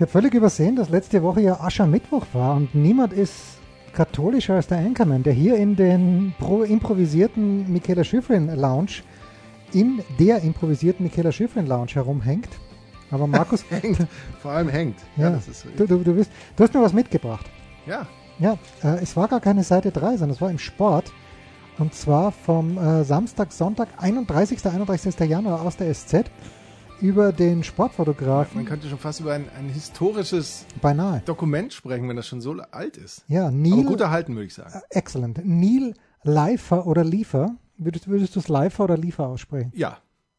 Ich habe völlig übersehen, dass letzte Woche ja Aschermittwoch war und niemand ist katholischer als der Anchorman, der hier in den pro improvisierten Michaela Schifrin Lounge, in der improvisierten Michaela Schifrin Lounge herumhängt. Aber Markus. hängt, vor allem hängt. Ja, ja das ist du, du, du, bist, du hast mir was mitgebracht. Ja. Ja, äh, es war gar keine Seite 3, sondern es war im Sport. Und zwar vom äh, Samstag, Sonntag, 31. 31. Januar aus der SZ über den Sportfotografen. Man könnte schon fast über ein, ein historisches Beinahe. Dokument sprechen, wenn das schon so alt ist. Ja, Neil. Aber gut erhalten, würde ich sagen. Äh, excellent. Neil Leifer oder Liefer. Würdest, würdest du es Leifer oder Liefer aussprechen? Ja.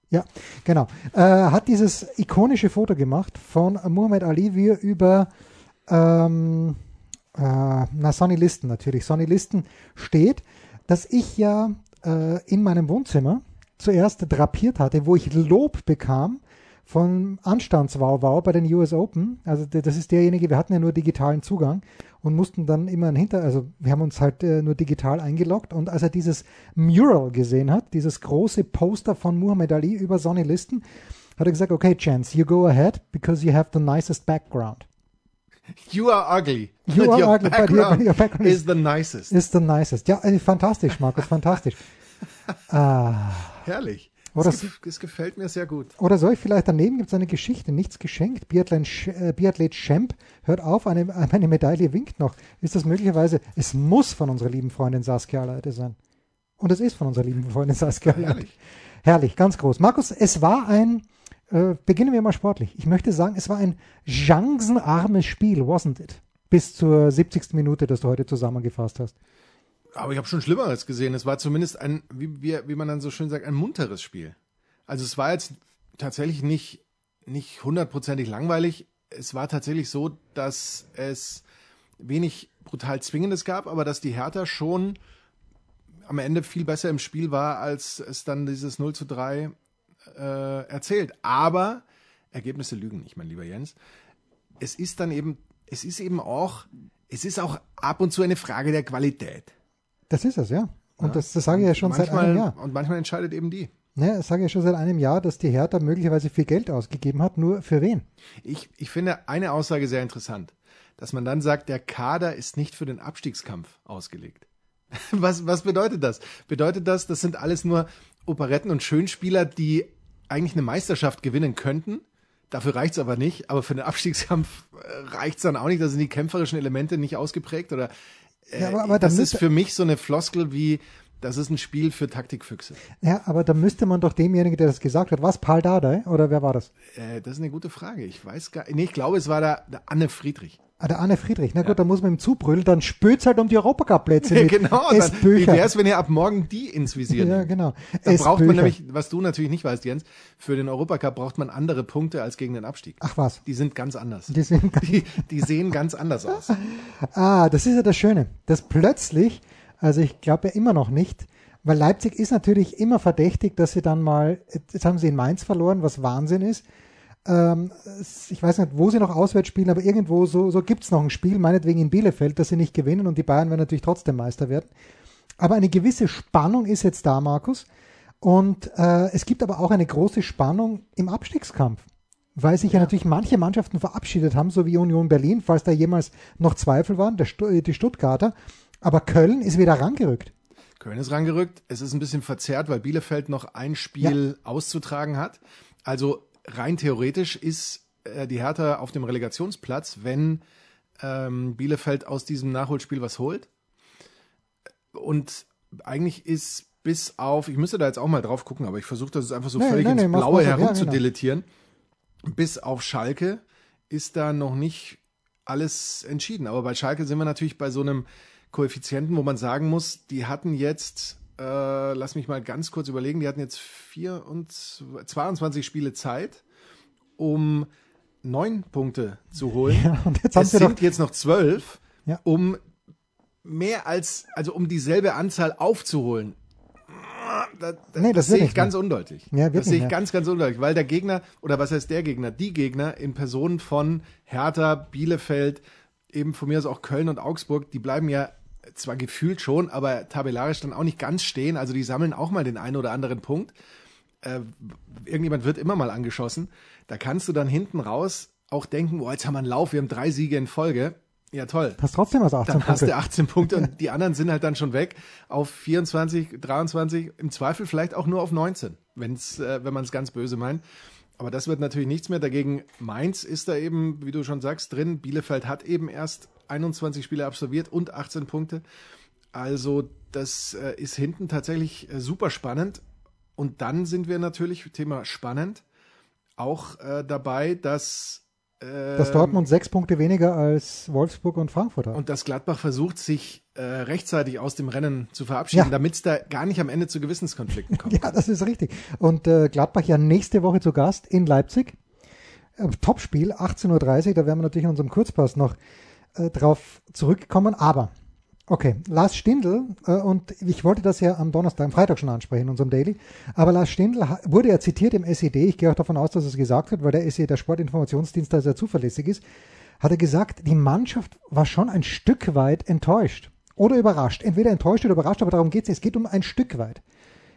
Ja, genau. Äh, hat dieses ikonische Foto gemacht von Muhammad Ali, wie er über ähm, äh, na, Sonny Listen natürlich. Sonny Listen steht, dass ich ja äh, in meinem Wohnzimmer zuerst drapiert hatte, wo ich Lob bekam von Anstandswauwau bei den US Open. Also das ist derjenige, wir hatten ja nur digitalen Zugang und mussten dann immer ein Hinter, also wir haben uns halt äh, nur digital eingeloggt und als er dieses Mural gesehen hat, dieses große Poster von Muhammad Ali über Sonny Listen, hat er gesagt, okay, Chance, you go ahead because you have the nicest background. You are ugly. You are ugly, but your, your background is, is the nicest. Is the nicest. Ja, äh, fantastisch, Markus, fantastisch. ah. Herrlich. Oder das, das, gefällt mir sehr gut. Oder soll ich vielleicht daneben gibt es eine Geschichte, nichts geschenkt. Biathlet, äh, Biathlet Schemp hört auf, eine, eine Medaille winkt noch. Ist das möglicherweise, es muss von unserer lieben Freundin Saskia Leite sein. Und es ist von unserer lieben Freundin Saskia Leite. Herrlich. Herrlich, ganz groß. Markus, es war ein, äh, beginnen wir mal sportlich. Ich möchte sagen, es war ein chancenarmes Spiel, wasn't it? Bis zur 70. Minute, das du heute zusammengefasst hast. Aber ich habe schon Schlimmeres gesehen. Es war zumindest ein, wie, wie, wie man dann so schön sagt, ein munteres Spiel. Also es war jetzt tatsächlich nicht, nicht hundertprozentig langweilig. Es war tatsächlich so, dass es wenig brutal Zwingendes gab, aber dass die Hertha schon am Ende viel besser im Spiel war, als es dann dieses 0 zu 3 äh, erzählt. Aber Ergebnisse lügen nicht, mein lieber Jens. Es ist dann eben, es ist eben auch, es ist auch ab und zu eine Frage der Qualität. Das ist es, ja. Und ja. Das, das sage ich ja schon manchmal, seit einem Jahr. Und manchmal entscheidet eben die. Ja, das sage ich ja schon seit einem Jahr, dass die Hertha möglicherweise viel Geld ausgegeben hat. Nur für wen? Ich, ich finde eine Aussage sehr interessant, dass man dann sagt, der Kader ist nicht für den Abstiegskampf ausgelegt. Was, was bedeutet das? Bedeutet das, das sind alles nur Operetten und Schönspieler, die eigentlich eine Meisterschaft gewinnen könnten? Dafür reicht's aber nicht. Aber für den Abstiegskampf äh, reicht's dann auch nicht. Da sind die kämpferischen Elemente nicht ausgeprägt oder ja, aber, aber das ist für mich so eine Floskel wie, das ist ein Spiel für Taktikfüchse. Ja, aber da müsste man doch demjenigen, der das gesagt hat, was, Paul Dardai oder wer war das? Äh, das ist eine gute Frage. Ich weiß gar nee, ich glaube, es war der Anne Friedrich. Ah, der Anne Friedrich. Na gut, ja. da muss man ihm zubrüllen, dann spürt's halt um die Europacup-Plätze ja, Genau, dann, wie wär's, wenn ihr ab morgen die ins Visier Ja, genau. Da braucht man nämlich, was du natürlich nicht weißt, Jens, für den Europacup braucht man andere Punkte als gegen den Abstieg. Ach was. Die sind ganz anders. Die, sind die, die sehen ganz anders aus. ah, das ist ja das Schöne, dass plötzlich, also ich glaube ja immer noch nicht, weil Leipzig ist natürlich immer verdächtig, dass sie dann mal, jetzt haben sie in Mainz verloren, was Wahnsinn ist. Ähm, ich weiß nicht, wo sie noch auswärts spielen, aber irgendwo so, so gibt es noch ein Spiel, meinetwegen in Bielefeld, dass sie nicht gewinnen und die Bayern werden natürlich trotzdem Meister werden. Aber eine gewisse Spannung ist jetzt da, Markus. Und äh, es gibt aber auch eine große Spannung im Abstiegskampf, weil sich ja, ja natürlich manche Mannschaften verabschiedet haben, so wie Union Berlin, falls da jemals noch Zweifel waren, der Stu die Stuttgarter. Aber Köln ist wieder rangerückt. Köln ist rangerückt. Es ist ein bisschen verzerrt, weil Bielefeld noch ein Spiel ja. auszutragen hat. Also rein theoretisch ist äh, die Hertha auf dem Relegationsplatz, wenn ähm, Bielefeld aus diesem Nachholspiel was holt. Und eigentlich ist bis auf, ich müsste da jetzt auch mal drauf gucken, aber ich versuche das einfach so nee, völlig nee, ins nee, Blaue herumzudiletieren. Ja, genau. Bis auf Schalke ist da noch nicht alles entschieden. Aber bei Schalke sind wir natürlich bei so einem Koeffizienten, wo man sagen muss, die hatten jetzt, äh, lass mich mal ganz kurz überlegen, die hatten jetzt vier und 22 Spiele Zeit, um neun Punkte zu holen. Ja, und jetzt haben es sind jetzt noch zwölf, Ja. um mehr als, also um dieselbe Anzahl aufzuholen. Da, da, Nee, das das sehe ich nicht mehr. ganz undeutlich. Ja, das sehe ich mehr. ganz, ganz undeutlich, weil der Gegner, oder was heißt der Gegner? Die Gegner in Person von Hertha, Bielefeld, eben von mir aus auch Köln und Augsburg, die bleiben ja zwar gefühlt schon, aber tabellarisch dann auch nicht ganz stehen. Also die sammeln auch mal den einen oder anderen Punkt. Äh, irgendjemand wird immer mal angeschossen. Da kannst du dann hinten raus auch denken, boah, jetzt haben wir einen Lauf, wir haben drei Siege in Folge. Ja, toll. hast trotzdem was 18 Dann hast Punkte. du 18 Punkte und die anderen sind halt dann schon weg auf 24, 23, im Zweifel vielleicht auch nur auf 19, wenn's, äh, wenn man es ganz böse meint. Aber das wird natürlich nichts mehr. Dagegen Mainz ist da eben, wie du schon sagst, drin. Bielefeld hat eben erst 21 Spiele absolviert und 18 Punkte. Also das äh, ist hinten tatsächlich äh, super spannend. Und dann sind wir natürlich, Thema spannend, auch äh, dabei, dass äh, dass Dortmund sechs Punkte weniger als Wolfsburg und Frankfurt hat. und dass Gladbach versucht, sich äh, rechtzeitig aus dem Rennen zu verabschieden, Ja. damit es da gar nicht am Ende zu Gewissenskonflikten kommt. Ja, das ist richtig. Und äh, Gladbach ja nächste Woche zu Gast in Leipzig. Äh, Topspiel, 18.30 Uhr, da werden wir natürlich in unserem Kurzpass noch äh, drauf zurückkommen. Aber, okay, Lars Stindl, äh, und ich wollte das ja am Donnerstag, am Freitag schon ansprechen in unserem Daily, aber Lars Stindl wurde ja zitiert im SED, ich gehe auch davon aus, dass er es gesagt hat, weil der SED, der Sportinformationsdienst, da sehr zuverlässig ist, hat er gesagt, die Mannschaft war schon ein Stück weit enttäuscht oder überrascht. Entweder enttäuscht oder überrascht, aber darum geht es. Es geht um ein Stück weit.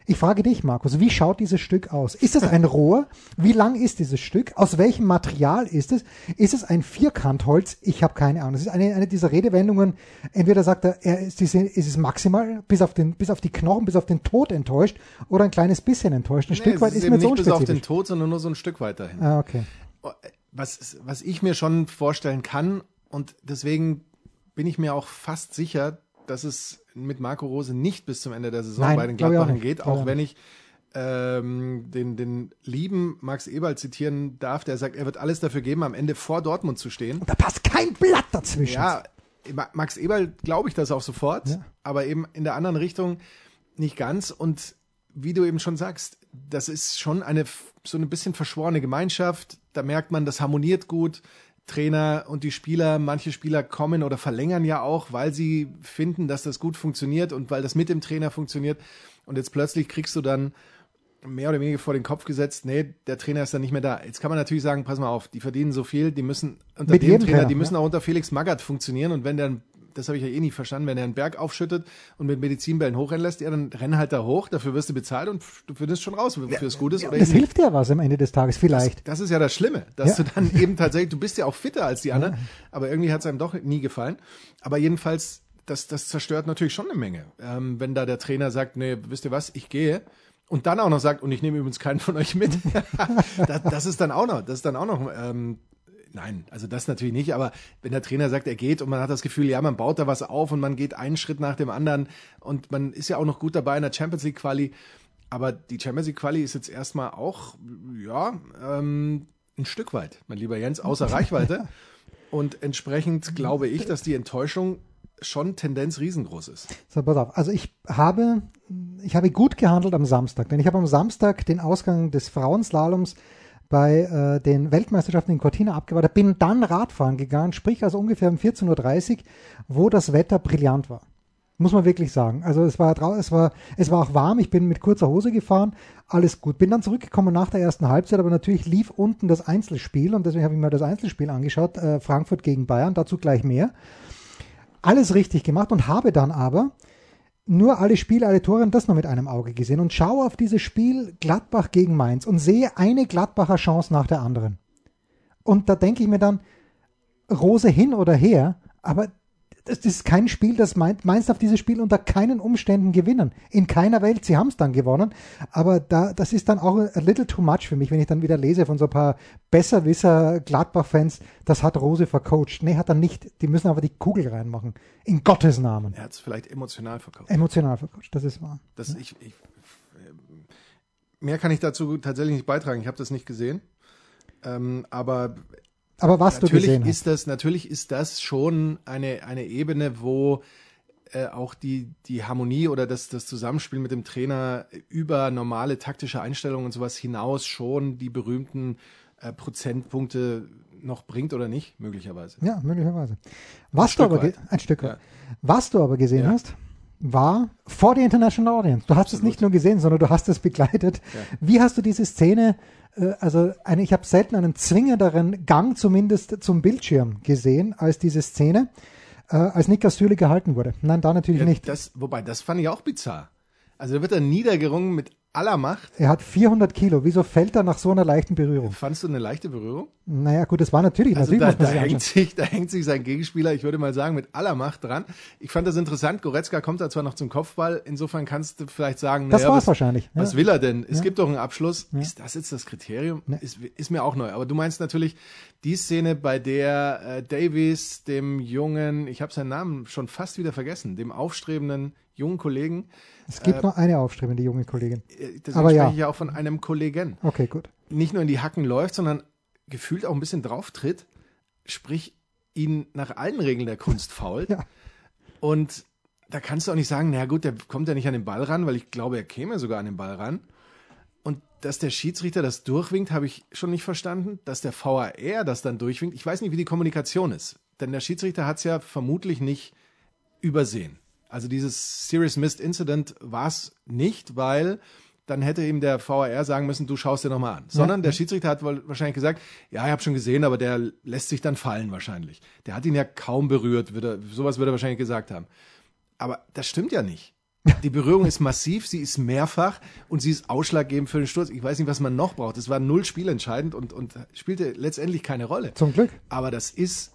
Ich frage dich, Markus, wie schaut dieses Stück aus? Ist es ein Rohr? Wie lang ist dieses Stück? Aus welchem Material ist es? Ist es ein Vierkantholz? Ich habe keine Ahnung. Es ist eine, eine dieser Redewendungen. Entweder sagt er, er ist, diese, ist es maximal bis auf, den, bis auf die Knochen, bis auf den Tod enttäuscht oder ein kleines bisschen enttäuscht. Ein Nee, Stück weit ist, eben mir so nicht bis auf den unspezifisch. Tod, sondern nur so ein Stück weiter hin. Ah, okay. Was, was ich mir schon vorstellen kann und deswegen bin ich mir auch fast sicher, dass es mit Marco Rose nicht bis zum Ende der Saison Nein, bei den Gladbachern geht, auch wenn ich ähm, den, den lieben Max Eberl zitieren darf, der sagt, er wird alles dafür geben, am Ende vor Dortmund zu stehen. Da passt kein Blatt dazwischen. Ja, Ma- Max Eberl glaube ich das auch sofort, Ja. aber eben in der anderen Richtung nicht ganz. Und wie du eben schon sagst, das ist schon eine so ein bisschen verschworene Gemeinschaft. Da merkt man, das harmoniert gut. Trainer und die Spieler, manche Spieler kommen oder verlängern ja auch, weil sie finden, dass das gut funktioniert und weil das mit dem Trainer funktioniert. Und jetzt plötzlich kriegst du dann mehr oder weniger vor den Kopf gesetzt, nee, der Trainer ist dann nicht mehr da. Jetzt kann man natürlich sagen, pass mal auf, die verdienen so viel, die müssen unter Mit dem Trainer, Trainer, die müssen ja. auch unter Felix Magath funktionieren und wenn der, das habe ich ja eh nicht verstanden, wenn er einen Berg aufschüttet und mit Medizinbällen hochrennen lässt, ja, dann renn halt da hoch, dafür wirst du bezahlt und du findest schon raus, wofür es gut ist oder Das hilft ja was am Ende des Tages, vielleicht. Das ist ja das Schlimme, dass Ja. du dann eben tatsächlich, du bist ja auch fitter als die anderen, aber irgendwie hat es einem doch nie gefallen. Aber jedenfalls, das, das zerstört natürlich schon eine Menge. Ähm, wenn da der Trainer sagt, nee, wisst ihr was, ich gehe. Und dann auch noch sagt, und ich nehme übrigens keinen von euch mit. das, das ist dann auch noch, das ist dann auch noch, ähm, nein, also das natürlich nicht, aber wenn der Trainer sagt, er geht und man hat das Gefühl, ja, man baut da was auf und man geht einen Schritt nach dem anderen und man ist ja auch noch gut dabei in der Champions League Quali, aber die Champions League Quali ist jetzt erstmal auch, ja, ähm, ein Stück weit, mein lieber Jens, außer Reichweite. Und entsprechend glaube ich, dass die Enttäuschung schon Tendenz riesengroß ist. So, pass auf. Also ich habe, ich habe gut gehandelt am Samstag, denn ich habe am Samstag den Ausgang des Frauenslaloms bei äh, den Weltmeisterschaften in Cortina abgewartet, bin dann Radfahren gegangen, sprich also ungefähr um 14.30 Uhr, wo das Wetter brillant war. Muss man wirklich sagen. Also es war es war, es war auch warm, ich bin mit kurzer Hose gefahren, alles gut. Bin dann zurückgekommen nach der ersten Halbzeit, aber natürlich lief unten das Einzelspiel und deswegen habe ich mir das Einzelspiel angeschaut, äh, Frankfurt gegen Bayern, dazu gleich mehr. Alles richtig gemacht und habe dann aber nur alle Spiele, alle Tore und das nur mit einem Auge gesehen und schaue auf dieses Spiel Gladbach gegen Mainz und sehe eine Gladbacher Chance nach der anderen. Und da denke ich mir dann, Rose hin oder her, aber das, ist kein Spiel, das meint, Mainz darf dieses Spiel unter keinen Umständen gewinnen. In keiner Welt. Sie haben es dann gewonnen. Aber da, das ist dann auch a little too much für mich, wenn ich dann wieder lese von so ein paar Besserwisser Gladbach-Fans, das hat Rose vercoacht. Nee, hat er nicht. Die müssen aber die Kugel reinmachen. In Gottes Namen. Er hat es vielleicht emotional verkauft. Emotional vercoacht, das ist wahr. Das, ich, ich, ähm, mehr kann ich dazu tatsächlich nicht beitragen. Ich habe das nicht gesehen. Ähm, aber Aber was du natürlich gesehen hast. ist das natürlich ist das schon eine eine Ebene, wo äh, auch die die Harmonie oder das das Zusammenspiel mit dem Trainer über normale taktische Einstellungen und sowas hinaus schon die berühmten äh, Prozentpunkte noch bringt oder nicht, möglicherweise. Ja, möglicherweise. Was Stück du aber weit. ein Stück Ja. Was du aber gesehen Ja. hast, war vor der International Audience. Du hast es Absolut. nicht nur gesehen, sondern du hast es begleitet. Ja. Wie hast du diese Szene, also eine, ich habe selten einen zwingenderen Gang zumindest zum Bildschirm gesehen als diese Szene, äh, als Niklas Süle gehalten wurde. Nein, da natürlich Ja, nicht. Das, wobei, das fand ich auch bizarr. Also da wird er niedergerungen mit aller Macht. Er hat 400 Kilo. Wieso fällt er nach so einer leichten Berührung? Fandst du eine leichte Berührung? Naja, gut, das war natürlich, Also natürlich da, da, hängt sich, da hängt sich sein Gegenspieler, ich würde mal sagen, mit aller Macht dran. Ich fand das interessant. Goretzka kommt da zwar noch zum Kopfball. Insofern kannst du vielleicht sagen, Das naja, war's was, wahrscheinlich. Ja. was will er denn? Es gibt doch einen Abschluss. Ist das jetzt das Kriterium? Ist, ist mir auch neu. Aber du meinst natürlich die Szene, bei der äh, Davies dem jungen, ich habe seinen Namen schon fast wieder vergessen, dem aufstrebenden jungen Kollegen, Es gibt nur eine aufstrebende junge Kollegin. äh, deswegen Aber ja. spreche ich ja auch von einem Kollegen, Okay, gut. nicht nur in die Hacken läuft, sondern gefühlt auch ein bisschen drauf tritt, sprich ihn nach allen Regeln der Kunst fault. Ja. Und da kannst du auch nicht sagen, na gut, der kommt ja nicht an den Ball ran, weil ich glaube, er käme sogar an den Ball ran. Und dass der Schiedsrichter das durchwinkt, habe ich schon nicht verstanden. Dass der VAR das dann durchwinkt, ich weiß nicht, wie die Kommunikation ist. Denn der Schiedsrichter hat es ja vermutlich nicht übersehen. Also dieses Serious Missed Incident war es nicht, weil dann hätte ihm der VAR sagen müssen, du schaust dir nochmal an. Sondern der Schiedsrichter hat wohl wahrscheinlich gesagt, ja, ich habe schon gesehen, aber der lässt sich dann fallen wahrscheinlich. Der hat ihn ja kaum berührt, würde, sowas würde er wahrscheinlich gesagt haben. Aber das stimmt ja nicht. Die Berührung ist massiv, sie ist mehrfach und sie ist ausschlaggebend für den Sturz. Ich weiß nicht, was man noch braucht. Es war null spielentscheidend und, und spielte letztendlich keine Rolle. Zum Glück. Aber das ist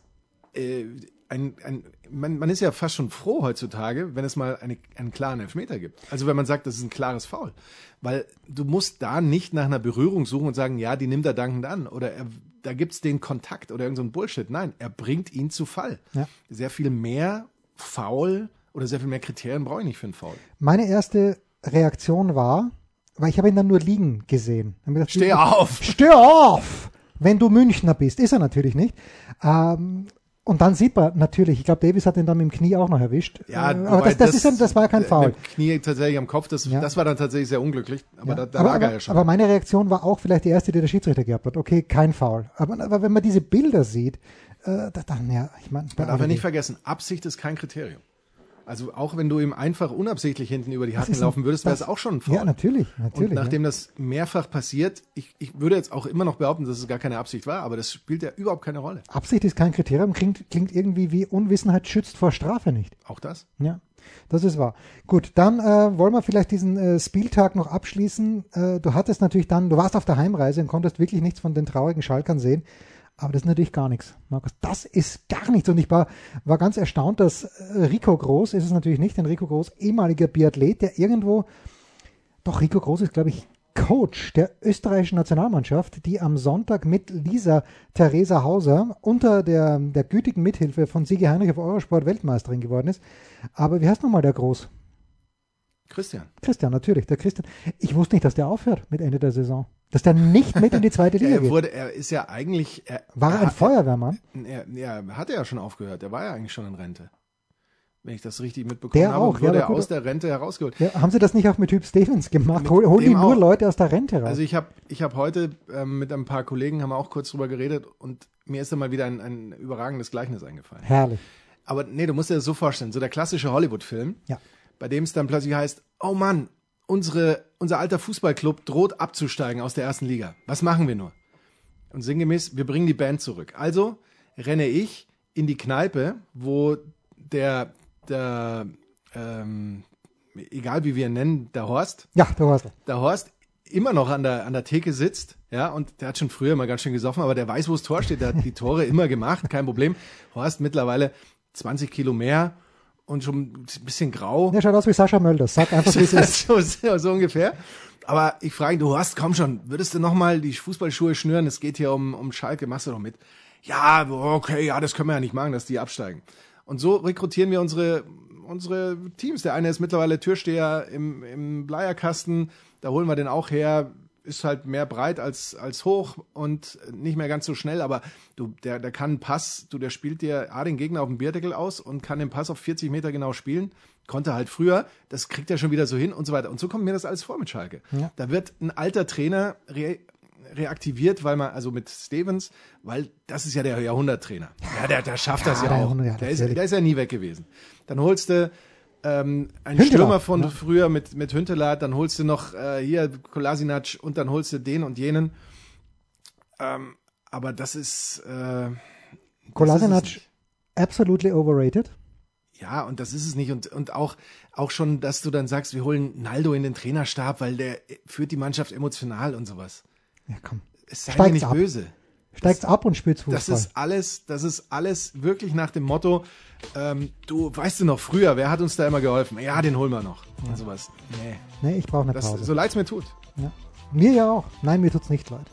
äh, ein, ein man, man ist ja fast schon froh heutzutage, wenn es mal eine, einen klaren Elfmeter gibt. Also wenn man sagt, das ist ein klares Foul. Weil du musst da nicht nach einer Berührung suchen und sagen, ja, die nimmt er dankend an. Oder er, da gibt's den Kontakt oder irgend so Bullshit. Nein, er bringt ihn zu Fall. Ja. Sehr viel mehr Foul oder sehr viel mehr Kriterien brauche ich nicht für einen Foul. Meine erste Reaktion war, weil ich habe ihn dann nur liegen gesehen. Gedacht, Steh auf! Steh auf! Wenn du Münchner bist. Ist er natürlich nicht. Ähm, und dann sieht man natürlich, ich glaube, Davis hat ihn dann mit dem Knie auch noch erwischt. Ja, aber das, das, ist, ja- das war ja kein Foul. Mit Knie tatsächlich am Kopf, das, Ja. das war dann tatsächlich sehr unglücklich. Aber Ja. da, da aber, lag aber, er ja schon. aber meine Reaktion war auch vielleicht die erste, die der Schiedsrichter gehabt hat. Okay, kein Foul. Aber, aber wenn man diese Bilder sieht, äh, da, dann, ja, ich meine, Man darf ja nicht vergessen, Absicht ist kein Kriterium. Also auch wenn du ihm einfach unabsichtlich hinten über die Hacken laufen würdest, wäre es das- auch schon ein Foul. Ja, natürlich, natürlich. Und nachdem das mehrfach passiert, ich, ich würde jetzt auch immer noch behaupten, dass es gar keine Absicht war, aber das spielt ja überhaupt keine Rolle. ja. Absicht ist kein Kriterium, klingt, klingt irgendwie wie Unwissenheit schützt vor Strafe nicht. Auch das? Ja, das ist wahr. Gut, dann äh, wollen wir vielleicht diesen äh, Spieltag noch abschließen. Äh, du hattest natürlich dann, du warst auf der Heimreise und konntest wirklich nichts von den traurigen Schalkern sehen. Aber das ist natürlich gar nichts, Markus. Das ist gar nichts. Und ich war, war ganz erstaunt, dass äh, Rico Groß, ist es natürlich nicht, denn Rico Groß, ehemaliger Biathlet, der irgendwo, doch Rico Groß ist, glaube ich, Coach der österreichischen Nationalmannschaft, die am Sonntag mit Lisa Theresa Hauser unter der, der gütigen Mithilfe von Sigi Heinrich auf Eurosport Weltmeisterin geworden ist. Aber wie heißt nochmal der Groß? Christian. Christian, natürlich, der Christian. Ich wusste nicht, dass der aufhört mit Ende der Saison. Dass der nicht mit in die zweite Liga Er geht. wurde, er ist ja eigentlich, er, War er ein er, Feuerwehrmann? er, er hatte ja schon aufgehört. Er war ja eigentlich schon in Rente. Wenn ich das richtig mitbekommen Der habe, auch, ja, wurde aber er aus der Rente herausgeholt. Ja, haben sie das nicht auch mit Typ Stevens gemacht? Hol, holen die nur auch. Leute aus der Rente raus? Also ich habe ich hab heute ähm, mit ein paar Kollegen, haben wir auch kurz drüber geredet und mir ist da mal wieder ein, ein überragendes Gleichnis eingefallen. Herrlich. Aber nee, du musst dir das so vorstellen, so der klassische Hollywood-Film, Ja. bei dem es dann plötzlich heißt, oh Mann, unsere, unser alter Fußballclub droht abzusteigen aus der ersten Liga. Was machen wir nur? Und sinngemäß, wir bringen die Band zurück. Also renne ich in die Kneipe, wo der, der ähm, egal wie wir ihn nennen, der Horst, Ja, der Horst. der Horst immer noch an der, an der Theke sitzt, ja, und der hat schon früher mal ganz schön gesoffen, aber der weiß, wo das Tor steht, der hat die Tore immer gemacht, kein Problem. Horst mittlerweile 20 Kilo mehr und schon ein bisschen grau. Der schaut aus wie Sascha Mölders. Sag einfach, wie es ist. so, so, so ungefähr. Aber ich frage ihn, du Horst, komm schon, würdest du nochmal die Fußballschuhe schnüren? Es geht hier um, um Schalke, machst du doch mit. Ja, okay, ja, das können wir ja nicht machen, dass die absteigen. Und so rekrutieren wir unsere, unsere Teams. Der eine ist mittlerweile Türsteher im, im Bleierkasten, da holen wir den auch her. Ist halt mehr breit als, als hoch und nicht mehr ganz so schnell, aber du, der, der kann einen Pass, du, der spielt dir A den Gegner auf dem Bierdeckel aus und kann den Pass auf 40 Meter genau spielen. Konnte halt früher, das kriegt er schon wieder so hin und so weiter. Und so kommt mir das alles vor mit Schalke. Ja. Da wird ein alter Trainer re reaktiviert, weil man, also mit Stevens, weil das ist ja der Jahrhunderttrainer. Ja, der, der schafft das ja, auch. Der ist, der ist ja nie weg gewesen. Dann holst du ähm, einen Huntelaar, Stürmer von ja. früher mit, mit Hünteler, dann holst du noch äh, hier Kolasinac und dann holst du den und jenen. Ähm, aber das ist, äh, Kolasinac, absolutely overrated. Ja, und das ist es nicht. Und, und auch, auch schon, dass du dann sagst, wir holen Naldo in den Trainerstab, weil der führt die Mannschaft emotional und sowas. Ja, komm. Es sei mir nicht ab. böse. Steigt's ab und spielt's Fußball. Das ist alles, das ist alles wirklich nach dem Motto, ähm, du weißt du noch früher, wer hat uns da immer geholfen? Ja, den holen wir noch. Und sowas. Nee. nee, ich brauche eine Das, Pause. so leid es mir tut. Ja. Mir ja auch. Nein, mir tut's nicht leid.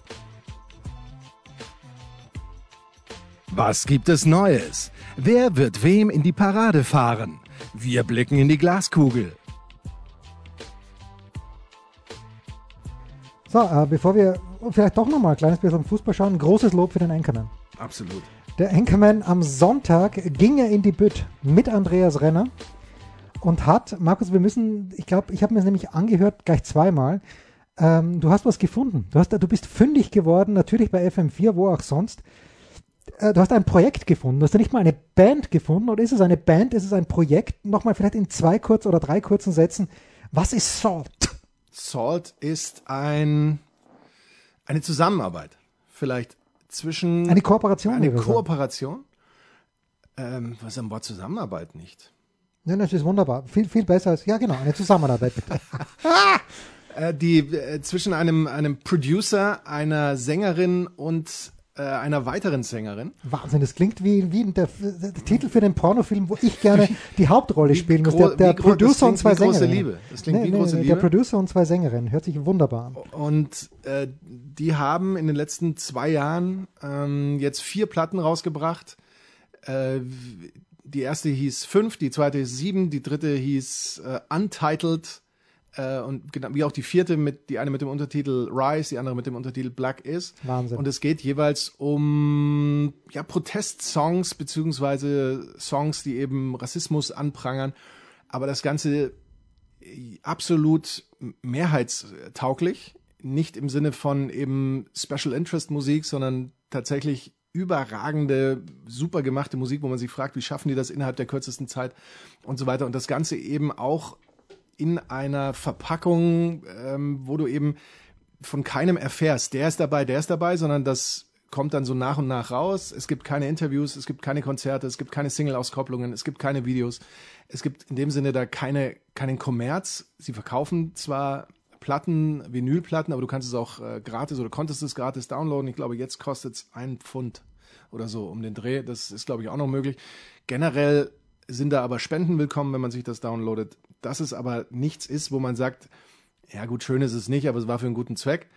Was gibt es Neues? Wer wird wem in die Parade fahren? Wir blicken in die Glaskugel. So, äh, bevor wir vielleicht doch nochmal ein kleines bisschen Fußball schauen, großes Lob für den Anchorman. Absolut. Der Anchorman am Sonntag ging er in die Bütt mit Andreas Renner und hat, Markus, wir müssen, ich glaube, ich habe mir es nämlich angehört, gleich zweimal. Ähm, du hast was gefunden. Du, hast, du bist fündig geworden, natürlich bei FM4, wo auch sonst. Äh, du hast ein Projekt gefunden. Du hast ja nicht mal eine Band gefunden. Oder ist es eine Band? Ist es ein Projekt? Nochmal vielleicht in zwei kurz oder drei kurzen Sätzen. Was ist Salt? Salt ist ein, eine Zusammenarbeit. Vielleicht zwischen. Eine Kooperation, Eine. Kooperation? Ähm, was ist am Wort Zusammenarbeit nicht? Ja, das ist wunderbar. Viel, viel besser als, ja genau, eine Zusammenarbeit bitte. Äh, die äh, zwischen einem, einem Producer, einer Sängerin und äh, einer weiteren Sängerin. Wahnsinn, das klingt wie, wie der, der Titel für den Pornofilm, wo ich gerne die Hauptrolle Wie spielen muss. Der, der Producer und zwei Sängerinnen. Das klingt wie große Der Liebe. Producer und zwei Sängerinnen. Hört sich wunderbar an. Und äh, die haben in den letzten zwei Jahren ähm, jetzt vier Platten rausgebracht. Äh, die erste hieß fünf, die zweite hieß sieben, die dritte hieß äh, Untitled äh, und genau, wie auch die vierte mit die eine mit dem Untertitel Rise, die andere mit dem Untertitel Black is. Wahnsinn. Und es geht jeweils um ja Protestsongs beziehungsweise Songs, die eben Rassismus anprangern, aber das Ganze absolut mehrheitstauglich. Nicht im Sinne von eben Special Interest Musik, sondern tatsächlich überragende, super gemachte Musik, wo man sich fragt, wie schaffen die das innerhalb der kürzesten Zeit und so weiter. Und das Ganze eben auch in einer Verpackung, ähm, wo du eben von keinem erfährst, der ist dabei, der ist dabei, sondern das kommt dann so nach und nach raus. Es gibt keine Interviews, es gibt keine Konzerte, es gibt keine Single-Auskopplungen, es gibt keine Videos. Es gibt in dem Sinne da keine, keinen Kommerz. Sie verkaufen zwar Platten, Vinylplatten, aber du kannst es auch äh, gratis oder konntest es gratis downloaden. Ich glaube, jetzt kostet es ein Pfund oder so um den Dreh. Das ist, glaube ich, auch noch möglich. Generell sind da aber Spenden willkommen, wenn man sich das downloadet. Dass es aber nichts ist, wo man sagt, ja gut, schön ist es nicht, aber es war für einen guten Zweck.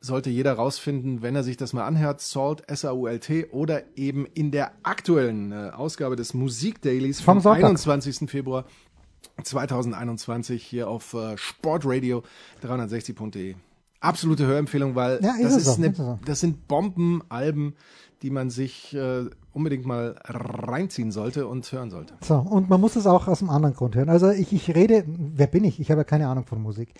Sollte jeder rausfinden, wenn er sich das mal anhört, Salt, S-A-U-L-T oder eben in der aktuellen äh, Ausgabe des Musikdailies Vom vom Sonntag. 21. Februar 2021 hier auf äh, Sportradio 360.de. Absolute Hörempfehlung, weil Ja, das, ist eine, ist so. das sind Bombenalben, die man sich äh, unbedingt mal reinziehen sollte und hören sollte. So, und man muss es auch aus einem anderen Grund hören. Also ich, ich rede, wer bin ich? Ich habe ja keine Ahnung von Musik.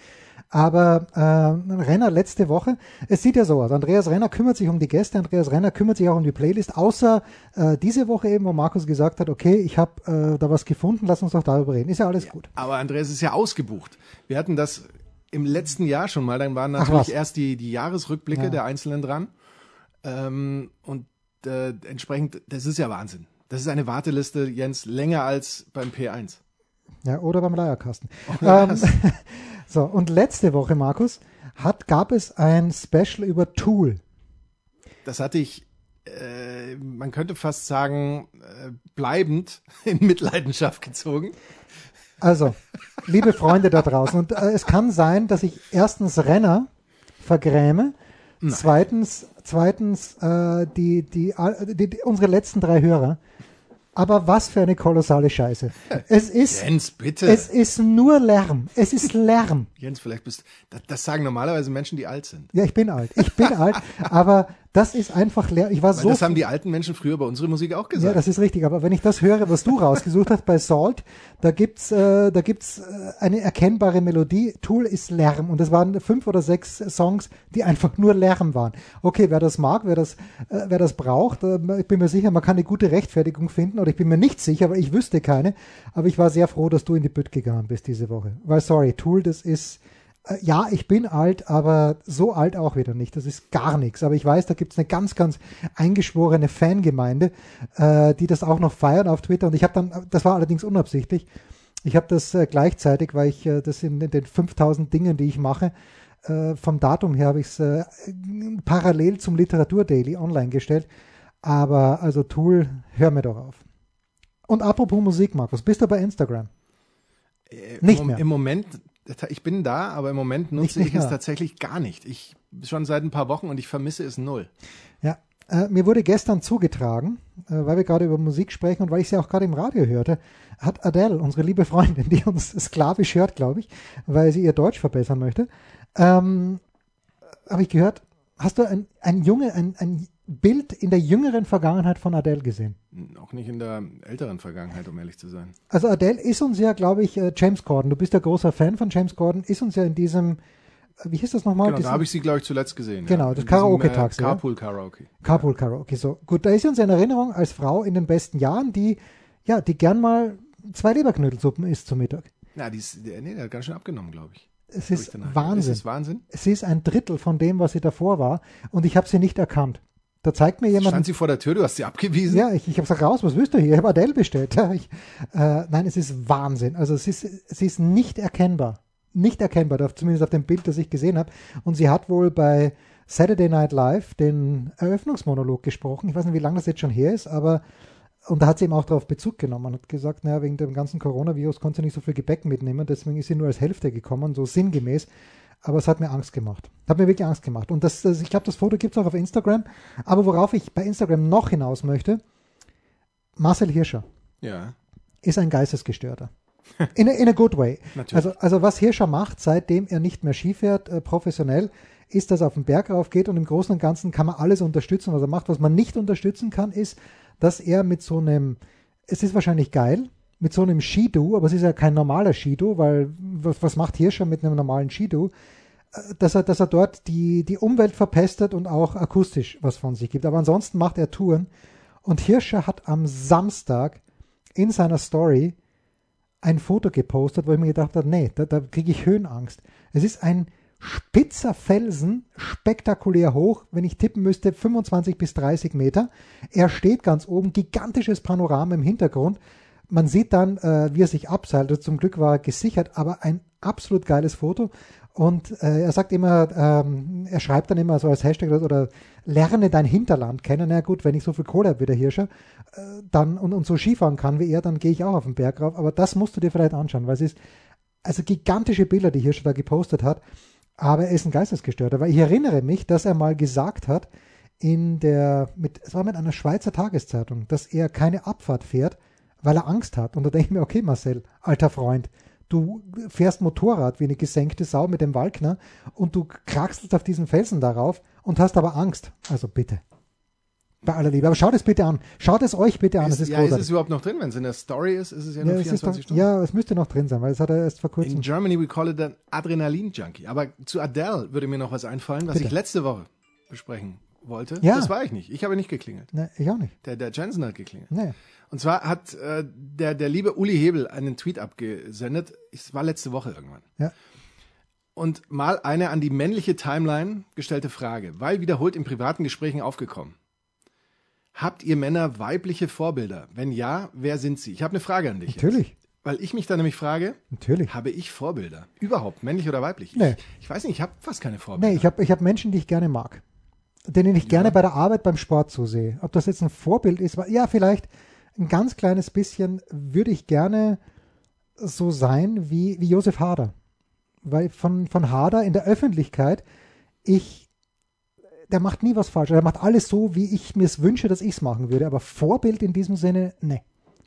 Aber äh, Renner letzte Woche, es sieht ja so aus. Andreas Renner kümmert sich um die Gäste, Andreas Renner kümmert sich auch um die Playlist, außer äh, diese Woche eben, wo Markus gesagt hat, okay, ich habe äh, da was gefunden, lass uns doch darüber reden. Ist ja alles gut. Aber Andreas ist ja ausgebucht. Wir hatten das im letzten Jahr schon mal, dann waren natürlich erst die, die Jahresrückblicke Ja. der Einzelnen dran. Ähm, und äh, entsprechend, das ist ja Wahnsinn. Das ist eine Warteliste, Jens, länger als beim P1. Ja, oder beim Leierkasten. Oder Ähm, so, und letzte Woche, Markus, hat, gab es ein Special über Tool. Das hatte ich, äh, man könnte fast sagen, äh, bleibend in Mitleidenschaft gezogen. Also, liebe Freunde da draußen, und äh, es kann sein, dass ich erstens Renner vergräme, zweitens, zweitens äh, die, die, äh, die, die, unsere letzten drei Hörer. Aber was für eine kolossale Scheiße. Es ist, Jens, bitte. es ist nur Lärm. Es ist Lärm. Jens, vielleicht bist das, das sagen normalerweise Menschen, die alt sind. Ja, ich bin alt. Ich bin alt, aber Das ist einfach leer. Ich war Weil so. das haben die alten Menschen früher bei unserer Musik auch ja, gesagt. das ist richtig. Aber wenn ich das höre, was du rausgesucht hast bei Salt, da gibt's, äh, da gibt's äh, eine erkennbare Melodie. Tool ist Lärm und es waren fünf oder sechs Songs, die einfach nur Lärm waren. Okay, wer das mag, wer das, äh, wer das braucht, äh, ich bin mir sicher, man kann eine gute Rechtfertigung finden oder ich bin mir nicht sicher, aber ich wüsste keine. Aber ich war sehr froh, dass du in die Bütt gegangen bist diese Woche. Weil sorry, Tool, das ist ja, ich bin alt, aber so alt auch wieder nicht. Das ist gar nichts. Aber ich weiß, da gibt es eine ganz, ganz eingeschworene Fangemeinde, äh, die das auch noch feiern auf Twitter. Und ich habe dann, das war allerdings unabsichtlich, ich habe das äh, gleichzeitig, weil ich äh, das in, in den 5000 Dingen, die ich mache, äh, vom Datum her habe ich es äh, parallel zum Literatur Daily online gestellt. Aber also Tool, hör mir doch auf. Und apropos Musik, Markus, bist du bei Instagram? Äh, Nicht mehr. Im Moment, ich bin da, aber im Moment nutze ich es tatsächlich gar nicht. Ich schon seit ein paar Wochen und ich vermisse es null. Ja, äh, mir wurde gestern zugetragen, äh, weil wir gerade über Musik sprechen und weil ich sie auch gerade im Radio hörte, hat Adele, unsere liebe Freundin, die uns sklavisch hört, glaube ich, weil sie ihr Deutsch verbessern möchte, ähm, habe ich gehört, hast du ein, ein Junge, ein, ein Bild in der jüngeren Vergangenheit von Adele gesehen? Auch nicht in der älteren Vergangenheit, um ehrlich zu sein. Also Adele ist uns ja, glaube ich, äh, James Corden, du bist ja großer Fan von James Corden, ist uns ja in diesem, äh, wie hieß das nochmal? Genau, Diesem- da habe ich sie, glaube ich, zuletzt gesehen. Genau, ja. das Karaoke-Taxi, Äh, ja? Carpool Karaoke. Carpool Karaoke, so. Gut, da ist sie uns in Erinnerung als Frau in den besten Jahren, die, ja, die gern mal zwei Leberknödelsuppen isst zum Mittag. Ja, die ist, nee, der hat ganz schön abgenommen, glaube ich. Es ist Wahnsinn. Ist es Wahnsinn? Sie ist ein Drittel von dem, was sie davor war und ich habe sie nicht erkannt. Da zeigt mir jemand, Stand sie vor der Tür, du hast sie abgewiesen? ja, ich, ich habe gesagt, raus, was willst du hier? Ich habe Adele bestellt. Ich, äh, nein, es ist Wahnsinn. Also sie ist, sie ist nicht erkennbar. Nicht erkennbar, zumindest auf dem Bild, das ich gesehen habe. Und sie hat wohl bei Saturday Night Live den Eröffnungsmonolog gesprochen. Ich weiß nicht, wie lange das jetzt schon her ist, aber und da hat sie eben auch darauf Bezug genommen und hat gesagt, naja, wegen dem ganzen Coronavirus konnte sie nicht so viel Gepäck mitnehmen, deswegen ist sie nur als Hälfte gekommen, so sinngemäß. Aber es hat mir Angst gemacht. Hat mir wirklich Angst gemacht. Und das, das ich glaube, das Foto gibt es auch auf Instagram. Aber worauf ich bei Instagram noch hinaus möchte, Marcel Hirscher Ja. ist ein Geistesgestörter. In a, in a good way. Also, also was Hirscher macht, seitdem er nicht mehr Ski fährt, äh, professionell, ist, dass er auf den Berg raufgeht und im Großen und Ganzen kann man alles unterstützen, was er macht. Was man nicht unterstützen kann, ist, dass er mit so einem, es ist wahrscheinlich geil, mit so einem Skidu, aber es ist ja kein normaler Skidu, weil was, was macht Hirscher mit einem normalen Skidu? Äh, Dass er, dass er dort die, die Umwelt verpestet und auch akustisch was von sich gibt. Aber ansonsten macht er Touren. Und Hirscher hat am Samstag in seiner Story ein Foto gepostet, wo ich mir gedacht habe, nee, da, da kriege ich Höhenangst. Es ist ein spitzer Felsen, spektakulär hoch, wenn ich tippen müsste, 25 bis 30 Meter. Er steht ganz oben, gigantisches Panorama im Hintergrund. Man sieht dann, äh, wie er sich abseilt. Also zum Glück war er gesichert, aber ein absolut geiles Foto. Und äh, er sagt immer, ähm, er schreibt dann immer so als Hashtag oder lerne dein Hinterland kennen. Na gut, wenn ich so viel Kohle habe wie der Hirscher, äh, dann und, und so Skifahren kann wie er, dann gehe ich auch auf den Berg rauf. Aber das musst du dir vielleicht anschauen, weil es ist also gigantische Bilder, die Hirscher da gepostet hat. Aber er ist ein Geistesgestörter, weil ich erinnere mich, dass er mal gesagt hat, in der, mit, es war mit einer Schweizer Tageszeitung, dass er keine Abfahrt fährt, weil er Angst hat. Und da denke ich mir, okay, Marcel, alter Freund, du fährst Motorrad wie eine gesenkte Sau mit dem Walkner und du kraxelst auf diesen Felsen darauf und hast aber Angst. Also bitte. Bei aller Liebe. Aber schaut es bitte an. Schaut es euch bitte an. Ist, es ist ja, ist es überhaupt noch drin? Wenn es in der Story ist, ist es ja ja, nur es ist 24 doch, Stunden. ja, es müsste noch drin sein, weil es hat er erst vor kurzem. In Germany we call it an Adrenalin-Junkie. Aber zu Adele würde mir noch was einfallen, was Bitte. ich letzte Woche besprechen wollte. Ja. Das war ich nicht. Ich habe nicht geklingelt. Ne, ich auch nicht. Der, der Jensen hat geklingelt. Nee. Und zwar hat äh, der, der liebe Uli Hebel einen Tweet abgesendet. Es war letzte Woche irgendwann. Ja. Und mal eine an die männliche Timeline gestellte Frage, weil wiederholt in privaten Gesprächen aufgekommen. Habt ihr Männer weibliche Vorbilder? Wenn ja, wer sind sie? Ich habe eine Frage an dich. Natürlich. Jetzt. Weil ich mich da nämlich frage, Natürlich. habe ich Vorbilder? Überhaupt, männlich oder weiblich? Nee. Ich, ich weiß nicht, ich habe fast keine Vorbilder. Nee, ich habe ich hab Menschen, die ich gerne mag. Denen ich gerne bei der Arbeit, beim Sport zusehe. Ob das jetzt ein Vorbild ist, ja, vielleicht ein ganz kleines bisschen würde ich gerne so sein wie, wie Josef Hader. Weil von, von Hader in der Öffentlichkeit, ich, der macht nie was falsch. Er macht alles so, wie ich mir es wünsche, dass ich es machen würde. Aber Vorbild in diesem Sinne, nee.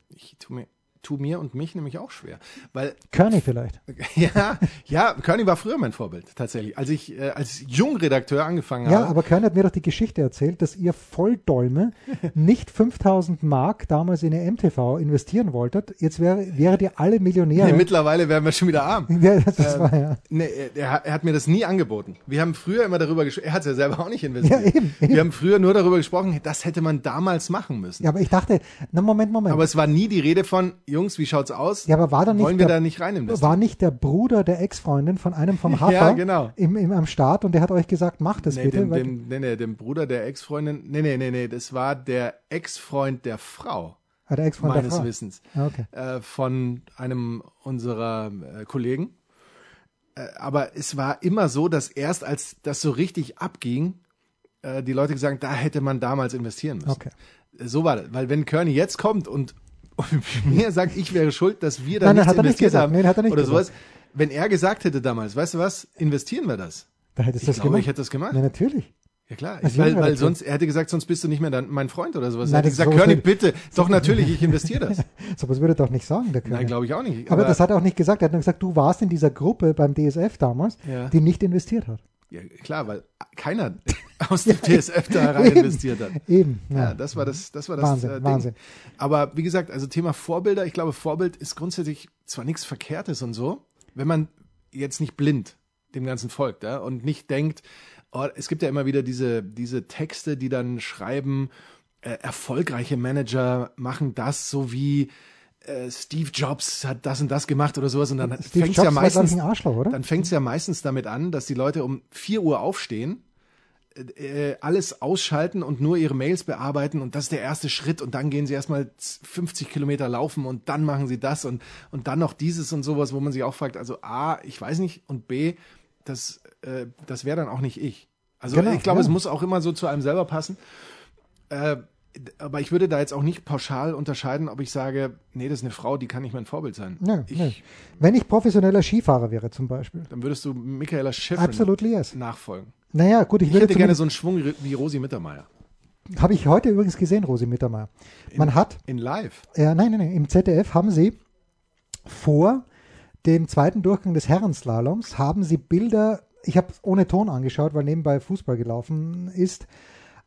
Ich tue mir tu mir und mich nämlich auch schwer. Weil Kearney vielleicht. ja, ja, Kearney war früher mein Vorbild, tatsächlich. Als ich äh, als Jungredakteur angefangen Ja, habe. aber Kearney hat mir doch die Geschichte erzählt, dass ihr Volldolme nicht 5000 Mark damals in eine MTV investieren wolltet. Jetzt wäre, wäret ihr alle Millionäre. Nee, mittlerweile wären wir schon wieder arm. ja, das war ja. Nee, er, er hat mir das nie angeboten. Wir haben früher immer darüber gesprochen, er hat es ja selber auch nicht investiert. Ja, eben, eben. Wir haben früher nur darüber gesprochen, das hätte man damals machen müssen. Ja, aber ich dachte, na Moment, Moment. Aber es war nie die Rede von, Jungs, wie schaut's aus? ja, aber war da nicht Wollen wir der, da nicht rein investieren? war nicht der Bruder der Ex-Freundin von einem vom Hafer Ja, genau. im, im, am Start und der hat euch gesagt, macht das Nee, bitte. dem, dem, nee, nee, dem Bruder der Ex-Freundin. Nee, nee, nee, nee, das war der Ex-Freund der Frau, ah, der Ex-Freund der meines Frau. Wissens. Ah, okay. Äh, von einem unserer äh, Kollegen. Äh, aber es war immer so, dass erst als das so richtig abging, äh, die Leute gesagt da hätte man damals investieren müssen. Okay. So war das. Weil wenn Kearney jetzt kommt und mir sagt, ich wäre schuld, dass wir da Nein, nein, nichts hat er nicht investiert gesagt. haben Nein, hat er nicht oder gesagt. sowas, wenn er gesagt hätte damals, weißt du was, investieren wir das. Da hättest Ich du das glaube, gemacht. ich hätte das gemacht. Ja, natürlich. Ja klar, ich, weil, weil sonst, er hätte gesagt, sonst bist du nicht mehr dein, mein Freund oder sowas. Nein, er hätte gesagt, Körnig, würde- bitte. Doch, natürlich, ich investiere das. So was würde er doch nicht sagen, der König. Nein, glaube ich auch nicht. aber, das hat er auch nicht gesagt. Er hat nur gesagt, du warst in dieser Gruppe beim DSF damals, Ja. die nicht investiert hat. Ja, klar, weil keiner aus dem TSF da rein Eben. investiert hat. Eben. Ja, Ja. das war das, das war das Wahnsinn, äh, Ding. Wahnsinn. Aber wie gesagt, also Thema Vorbilder, ich glaube, Vorbild ist grundsätzlich zwar nichts Verkehrtes und so, wenn man jetzt nicht blind dem Ganzen folgt ja, und nicht denkt, oh, es gibt ja immer wieder diese, diese Texte, die dann schreiben, äh, erfolgreiche Manager machen das so wie äh, Steve Jobs hat das und das gemacht oder sowas und dann fängt Jobs ja meistens dann fängt es ja meistens damit an, dass die Leute um 4 Uhr aufstehen, äh, alles ausschalten und nur ihre Mails bearbeiten und das ist der erste Schritt und dann gehen sie erstmal 50 Kilometer laufen und dann machen sie das und, und dann noch dieses und sowas, wo man sich auch fragt, also A, ich weiß nicht und B, das, äh, das wäre dann auch nicht ich. Also Genau, ich glaube, ja. es muss auch immer so zu einem selber passen. Äh, aber ich würde da jetzt auch nicht pauschal unterscheiden, ob ich sage, nee, das ist eine Frau, die kann nicht mein Vorbild sein. Nö, ich, nö. Wenn ich professioneller Skifahrer wäre zum Beispiel. Dann würdest du Michaela Schiffrin Absolutely yes. nachfolgen. Naja, gut, ich, Ich würde hätte gerne so einen Schwung wie Rosi Mittermeier. habe ich heute übrigens gesehen, Rosi Mittermeier. Man hat, In live. äh, nein, nein, nein, im ZDF haben sie vor dem zweiten Durchgang des Herrenslaloms haben sie Bilder, ich habe es ohne Ton angeschaut, weil nebenbei Fußball gelaufen ist,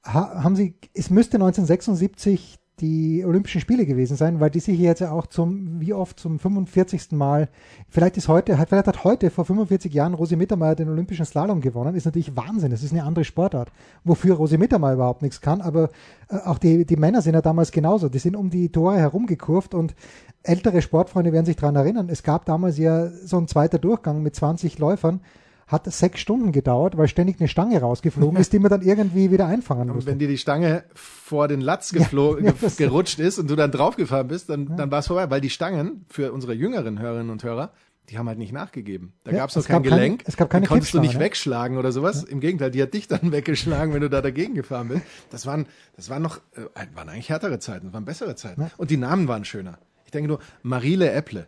ha, haben sie, es müsste 1976 die Olympischen Spiele gewesen sein, weil die sich jetzt ja auch zum, wie oft, zum 45. Mal, vielleicht ist heute, vielleicht hat heute vor 45 Jahren Rosi Mittermeier den Olympischen Slalom gewonnen, ist natürlich Wahnsinn, das ist eine andere Sportart, wofür Rosi Mittermeier überhaupt nichts kann, aber äh, auch die, die Männer sind ja damals genauso, die sind um die Tore herumgekurvt und ältere Sportfreunde werden sich daran erinnern, es gab damals ja so ein zweiter Durchgang mit 20 Läufern, hat sechs Stunden gedauert, weil ständig eine Stange rausgeflogen ist, die man dann irgendwie wieder einfangen Und musste. wenn dir die Stange vor den Latz geflo ja, das- gerutscht ist und du dann draufgefahren bist, dann, dann war es vorbei. Weil die Stangen für unsere jüngeren Hörerinnen und Hörer, die haben halt nicht nachgegeben. Da Ja, gab's noch es kein gab keine- Gelenk. es gab keine die konntest du nicht ne? wegschlagen oder sowas. Im Gegenteil, die hat dich dann weggeschlagen, wenn du da dagegen gefahren bist. Das waren, das waren noch, äh, waren eigentlich härtere Zeiten, das waren bessere Zeiten. Und die Namen waren schöner. Ich denke nur, Marile Äpple.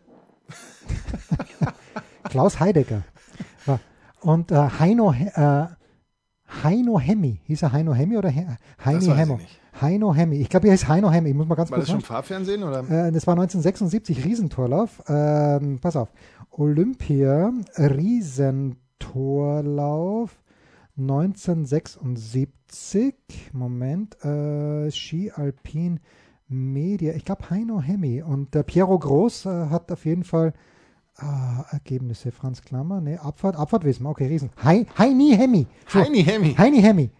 Klaus Heidegger. Und äh, Heino, äh, Heino Hemmi. Hieß er Heino Hemmi oder He Heini Hemmo? Heino Hemmi. Ich glaube, er heißt Heino Hemmi. Ich muss mal ganz War kurz das schon. Fahrfernsehen oder? Äh, das war 1976 Riesentorlauf. Ähm, pass auf. Olympia Riesentorlauf 1976. Moment. Äh, Ski Alpin Media. Ich glaube Heino Hemmi. Und der Piero Groß äh, hat auf jeden Fall Ah, Ergebnisse, Franz Klammer, ne, Abfahrt, Abfahrt wissen wir, okay, Riesen. Hei, Heini Hemmi. So, Heini Hemmi. Heini Hemmi.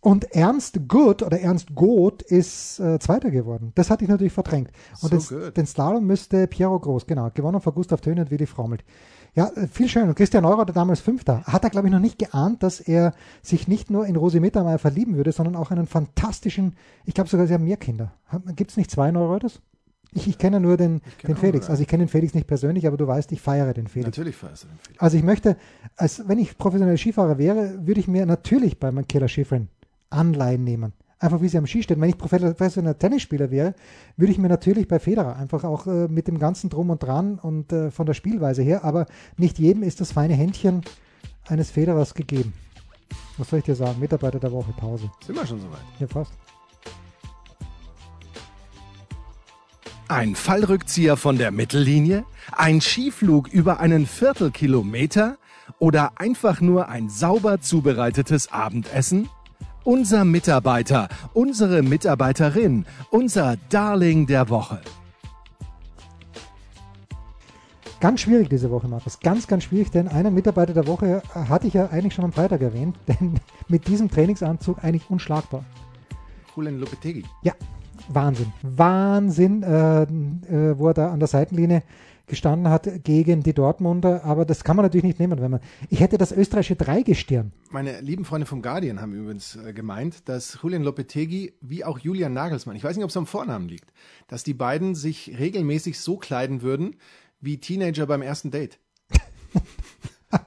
Und Ernst Gut oder Ernst Goth ist äh, Zweiter geworden. Das hatte ich natürlich verdrängt. Und So gut. den Slalom müsste Piero Groß, genau, gewonnen von Gustav Töne und Willi Frommelt. Ja, äh, viel schön. Und Christian Neurer damals Fünfter. Hat er, glaube ich, noch nicht geahnt, dass er sich nicht nur in Rosi Mittermeier verlieben würde, sondern auch einen fantastischen, ich glaube sogar, sie haben mehr Kinder. Gibt es nicht zwei Neureuters? Ich, ich kenne nur den, kenn den Felix. nur Also ich kenne den Felix nicht persönlich, aber du weißt, ich feiere den Felix. Natürlich fährst du den Felix. Also ich möchte, als wenn ich professioneller Skifahrer wäre, würde ich mir natürlich bei Michaela Schifrin Anleihen nehmen. Einfach wie sie am Ski steht. Wenn ich professioneller Tennisspieler wäre, würde ich mir natürlich bei Federer einfach auch äh, mit dem ganzen Drum und Dran und äh, von der Spielweise her, aber nicht jedem ist das feine Händchen eines Federers gegeben. Was soll ich dir sagen? Mitarbeiter der Woche Pause. Sind wir schon soweit? Ja, fast. Ein Fallrückzieher von der Mittellinie? Ein Skiflug über einen Viertelkilometer? Oder einfach nur ein sauber zubereitetes Abendessen? Unser Mitarbeiter, unsere Mitarbeiterin, unser Darling der Woche. Ganz schwierig diese Woche, Markus. Ganz, ganz schwierig, denn einen Mitarbeiter der Woche hatte ich ja eigentlich schon am Freitag erwähnt, denn mit diesem Trainingsanzug eigentlich unschlagbar. Julian Lopetegui. Ja, Wahnsinn. Wahnsinn, äh, äh, wo er da an der Seitenlinie gestanden hat gegen die Dortmunder, aber das kann man natürlich nicht nehmen, wenn man. Ich hätte das österreichische Dreigestirn. Meine lieben Freunde vom Guardian haben übrigens äh, gemeint, dass Julian Lopetegui wie auch Julian Nagelsmann, ich weiß nicht, ob es am Vornamen liegt, dass die beiden sich regelmäßig so kleiden würden wie Teenager beim ersten Date.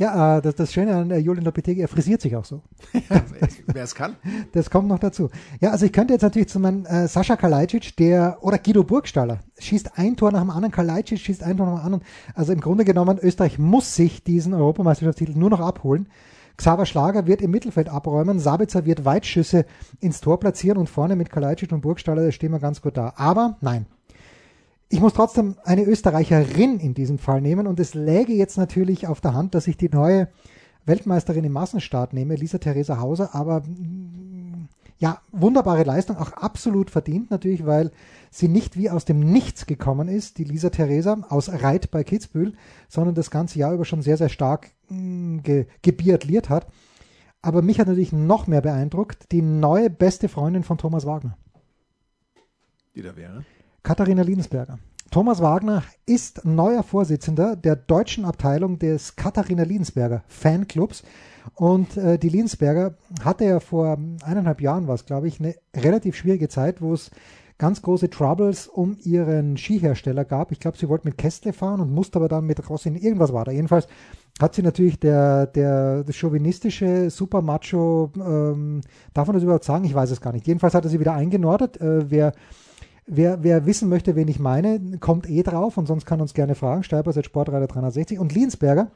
Ja, äh, das, das Schöne an äh, Julian Lopetegui, er frisiert sich auch so. Wer es kann. Das kommt noch dazu. Ja, also ich könnte jetzt natürlich zu meinem äh, Sascha Kalajdzic, der, oder Guido Burgstaller, schießt ein Tor nach dem anderen, Kalajdzic schießt ein Tor nach dem anderen. Also im Grunde genommen, Österreich muss sich diesen Europameisterschaftstitel nur noch abholen. Xaver Schlager wird im Mittelfeld abräumen, Sabitzer wird Weitschüsse ins Tor platzieren und vorne mit Kalajdzic und Burgstaller, da stehen wir ganz gut da. Aber nein, ich muss trotzdem eine Österreicherin in diesem Fall nehmen und es läge jetzt natürlich auf der Hand, dass ich die neue Weltmeisterin im Massenstart nehme, Lisa Theresa Hauser, aber mm, ja, wunderbare Leistung, auch absolut verdient natürlich, weil sie nicht wie aus dem Nichts gekommen ist, die Lisa Theresa aus Reit bei Kitzbühel, sondern das ganze Jahr über schon sehr, sehr stark mm, ge gebiatliert hat. Aber mich hat natürlich noch mehr beeindruckt die neue beste Freundin von Thomas Wagner. Die da wäre? Katharina Liensberger. Thomas Wagner ist neuer Vorsitzender der deutschen Abteilung des Katharina Liensberger Fanclubs. Und äh, die Liensberger hatte ja vor eineinhalb Jahren, was glaube ich, eine relativ schwierige Zeit, wo es ganz große Troubles um ihren Skihersteller gab. Ich glaube, sie wollte mit Kestle fahren und musste aber dann mit Rossin, irgendwas war da. Jedenfalls hat sie natürlich der, der, der chauvinistische Supermacho, ähm, darf man das überhaupt sagen? Ich weiß es gar nicht. Jedenfalls hat er sie wieder eingenordet. Äh, wer Wer, wer wissen möchte, wen ich meine, kommt eh drauf und sonst kann uns gerne fragen. Steipers at Sportreiter 360. Und Liensberger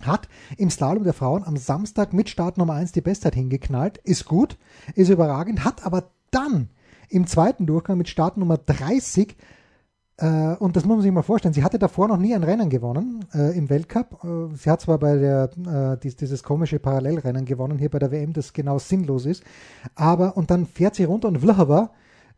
hat im Slalom der Frauen am Samstag mit Start Nummer 1 die Bestzeit hingeknallt. Ist gut, ist überragend, hat aber dann im zweiten Durchgang mit Start Nummer 30 äh, und das muss man sich mal vorstellen. Sie hatte davor noch nie ein Rennen gewonnen äh, im Weltcup. Äh, sie hat zwar bei der äh, dies, dieses komische Parallelrennen gewonnen hier bei der WM, das genau sinnlos ist, aber und dann fährt sie runter und Vlhova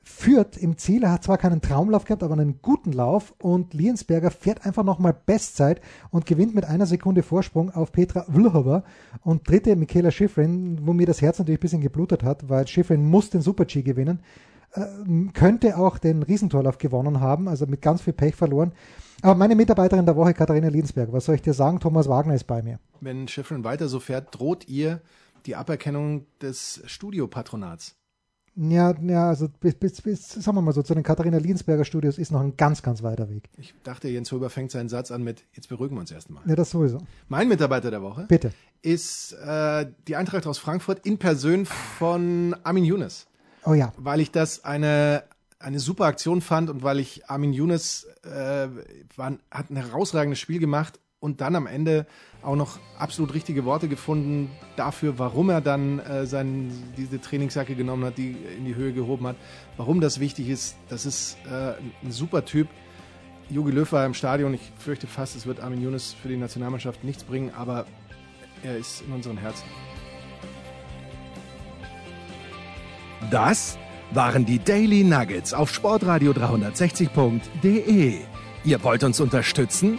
führt im Ziel. Er hat zwar keinen Traumlauf gehabt, aber einen guten Lauf und Liensberger fährt einfach nochmal Bestzeit und gewinnt mit einer Sekunde Vorsprung auf Petra Vlhova und dritte Michaela Schifrin, wo mir das Herz natürlich ein bisschen geblutet hat, weil Schifrin muss den Super-G gewinnen, äh, könnte auch den Riesentorlauf gewonnen haben, also mit ganz viel Pech verloren. Aber meine Mitarbeiterin der Woche, Katharina Liensberger, was soll ich dir sagen? Thomas Wagner ist bei mir. Wenn Schifrin weiter so fährt, droht ihr die Aberkennung des Studiopatronats. Ja, ja, also bis, bis, bis, sagen wir mal so, zu den Katharina Liensberger Studios ist noch ein ganz, ganz weiter Weg. Ich dachte, Jens Huber fängt seinen Satz an mit, jetzt beruhigen wir uns erstmal. Ja, das sowieso. Mein Mitarbeiter der Woche Bitte. ist äh, die Eintracht aus Frankfurt in Person von Armin Younes. Oh ja. Weil ich das eine, eine super Aktion fand und weil ich Armin Younes äh, war, hat ein herausragendes Spiel gemacht und dann am Ende auch noch absolut richtige Worte gefunden dafür, warum er dann äh, sein, diese Trainingsjacke genommen hat, die in die Höhe gehoben hat, warum das wichtig ist. Das ist äh, ein super Typ. Jogi Löw war im Stadion. Ich fürchte fast, es wird Armin Younes für die Nationalmannschaft nichts bringen, aber er ist in unseren Herzen. Das waren die Daily Nuggets auf sportradio 360.de. Ihr wollt uns unterstützen?